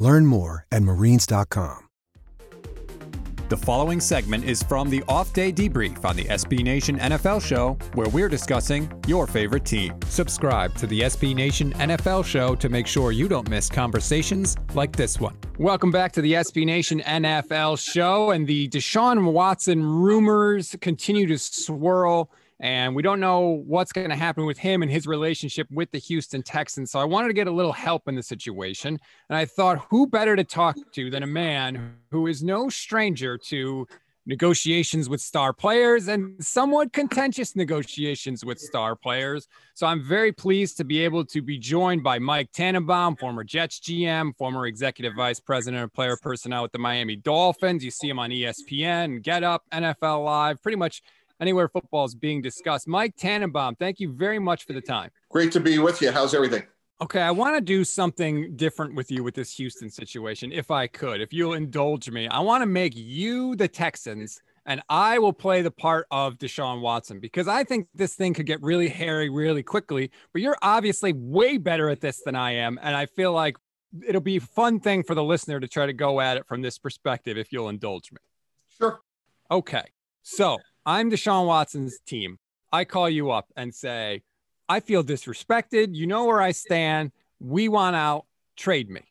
Learn more at marines.com. The following segment is from the off day debrief on the SB Nation NFL show, where we're discussing your favorite team. Subscribe to the SB Nation NFL show to make sure you don't miss conversations like this one. Welcome back to the SB Nation NFL show. And the Deshaun Watson rumors continue to swirl and we don't know what's going to happen with him and his relationship with the Houston Texans. So I wanted to get a little help in the situation. And I thought, who better to talk to than a man who is no stranger to negotiations with star players and somewhat contentious negotiations with star players. So I'm very pleased to be able to be joined by Mike Tannenbaum, former Jets GM, former executive vice president of player personnel with the Miami Dolphins. You see him on ESPN, Get Up, NFL Live, pretty much anywhere football is being discussed. Mike Tannenbaum, thank you very much for the time. Great to be with you. How's everything? Okay, I want to do something different with you with this Houston situation, if I could, if you'll indulge me. I want to make you the Texans, and I will play the part of Deshaun Watson because I think this thing could get really hairy really quickly. But you're obviously way better at this than I am, and I feel like it'll be a fun thing for the listener to try to go at it from this perspective, if you'll indulge me. Sure. Okay, so I'm Deshaun Watson's team. I call you up and say, I feel disrespected. You know where I stand. We want out. Trade me.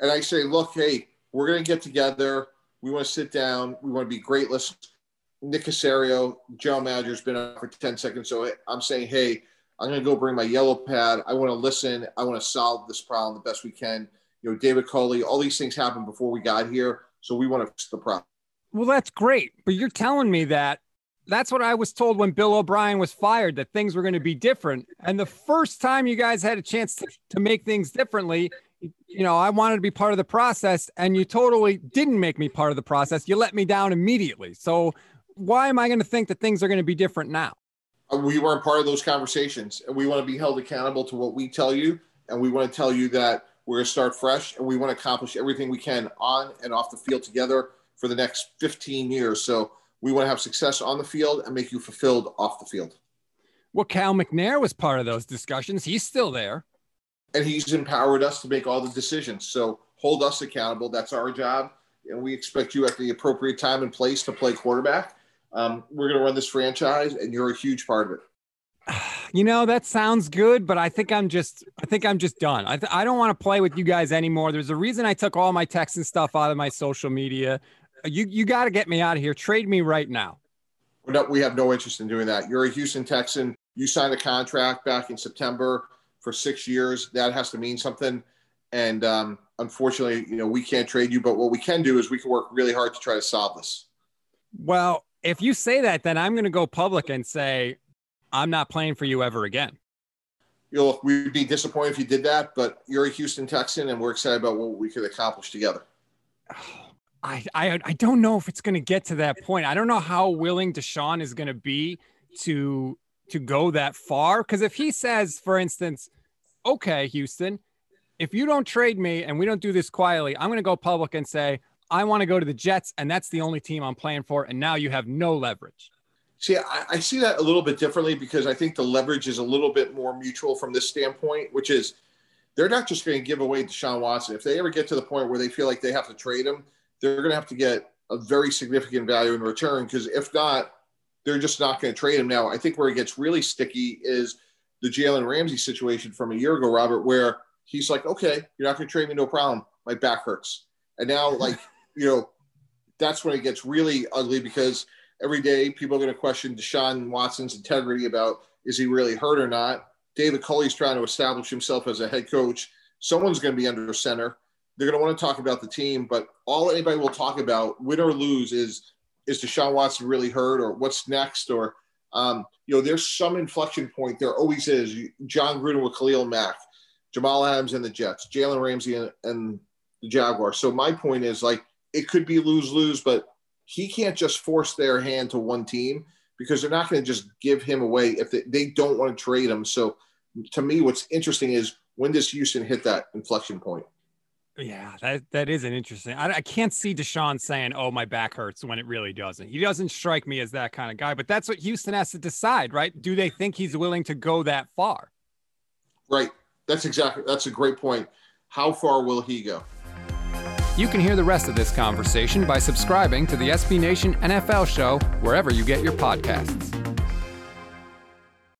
And I say, look, hey, we're going to get together. We want to sit down. We want to be great listeners. Nick Caserio, general manager's been up for 10 seconds. So I'm saying, hey, I'm going to go bring my yellow pad. I want to listen. I want to solve this problem the best we can. You know, David Culley, all these things happened before we got here. So we want to fix the problem. Well, that's great. But you're telling me that that's what I was told when Bill O'Brien was fired that things were going to be different. And the first time you guys had a chance to, to make things differently, you know, I wanted to be part of the process and you totally didn't make me part of the process. You let me down immediately. So why am I going to think that things are going to be different now? We weren't part of those conversations and we want to be held accountable to what we tell you. And we want to tell you that we're going to start fresh and we want to accomplish everything we can on and off the field together for the next 15 years. So we want to have success on the field and make you fulfilled off the field. Well, Cal McNair was part of those discussions. He's still there. And he's empowered us to make all the decisions. So hold us accountable. That's our job. And we expect you at the appropriate time and place to play quarterback. Um, we're going to run this franchise, and you're a huge part of it. You know that sounds good, but I think I'm just I think I'm just done. I th- I don't want to play with you guys anymore. There's a reason I took all my Texan stuff out of my social media you you got to get me out of here. Trade me right now. Not, we have no interest in doing that. You're a Houston Texan. You signed a contract back in September for six years. That has to mean something. And um, unfortunately, you know, we can't trade you. But what we can do is we can work really hard to try to solve this. Well, if you say that, then I'm going to go public and say I'm not playing for you ever again. You know, we'd be disappointed if you did that, but you're a Houston Texan, and we're excited about what we could accomplish together. I, I I don't know if it's going to get to that point. I don't know how willing Deshaun is going to be to to go that far. Because if he says, for instance, okay, Houston, if you don't trade me and we don't do this quietly, I'm going to go public and say I want to go to the Jets, and that's the only team I'm playing for. And now you have no leverage. See, I, I see that a little bit differently because I think the leverage is a little bit more mutual from this standpoint, which is they're not just going to give away Deshaun Watson. If they ever get to the point where they feel like they have to trade him, they're going to have to get a very significant value in return because if not, they're just not going to trade him. Now, I think where it gets really sticky is the Jalen Ramsey situation from a year ago, Robert, where he's like, okay, you're not going to trade me, no problem. My back hurts. And now, like, you know, that's when it gets really ugly because every day people are going to question Deshaun Watson's integrity about is he really hurt or not. David Culley's trying to establish himself as a head coach. Someone's going to be under center. They're going to want to talk about the team, but all anybody will talk about, win or lose, is is Deshaun Watson really hurt or what's next or um, you know, there's some inflection point. There always is. Jon Gruden with Khalil Mack, Jamal Adams and the Jets, Jalen Ramsey and, and the Jaguars. So my point is like it could be lose lose, but he can't just force their hand to one team because they're not going to just give him away if they, they don't want to trade him. So to me, what's interesting is when does Houston hit that inflection point? Yeah, that that is an interesting. I, I can't see Deshaun saying, "Oh, my back hurts" when it really doesn't. He doesn't strike me as that kind of guy. But that's what Houston has to decide, right? Do they think he's willing to go that far? Right. That's exactly. That's a great point. How far will he go? You can hear the rest of this conversation by subscribing to the SB Nation NFL show wherever you get your podcasts.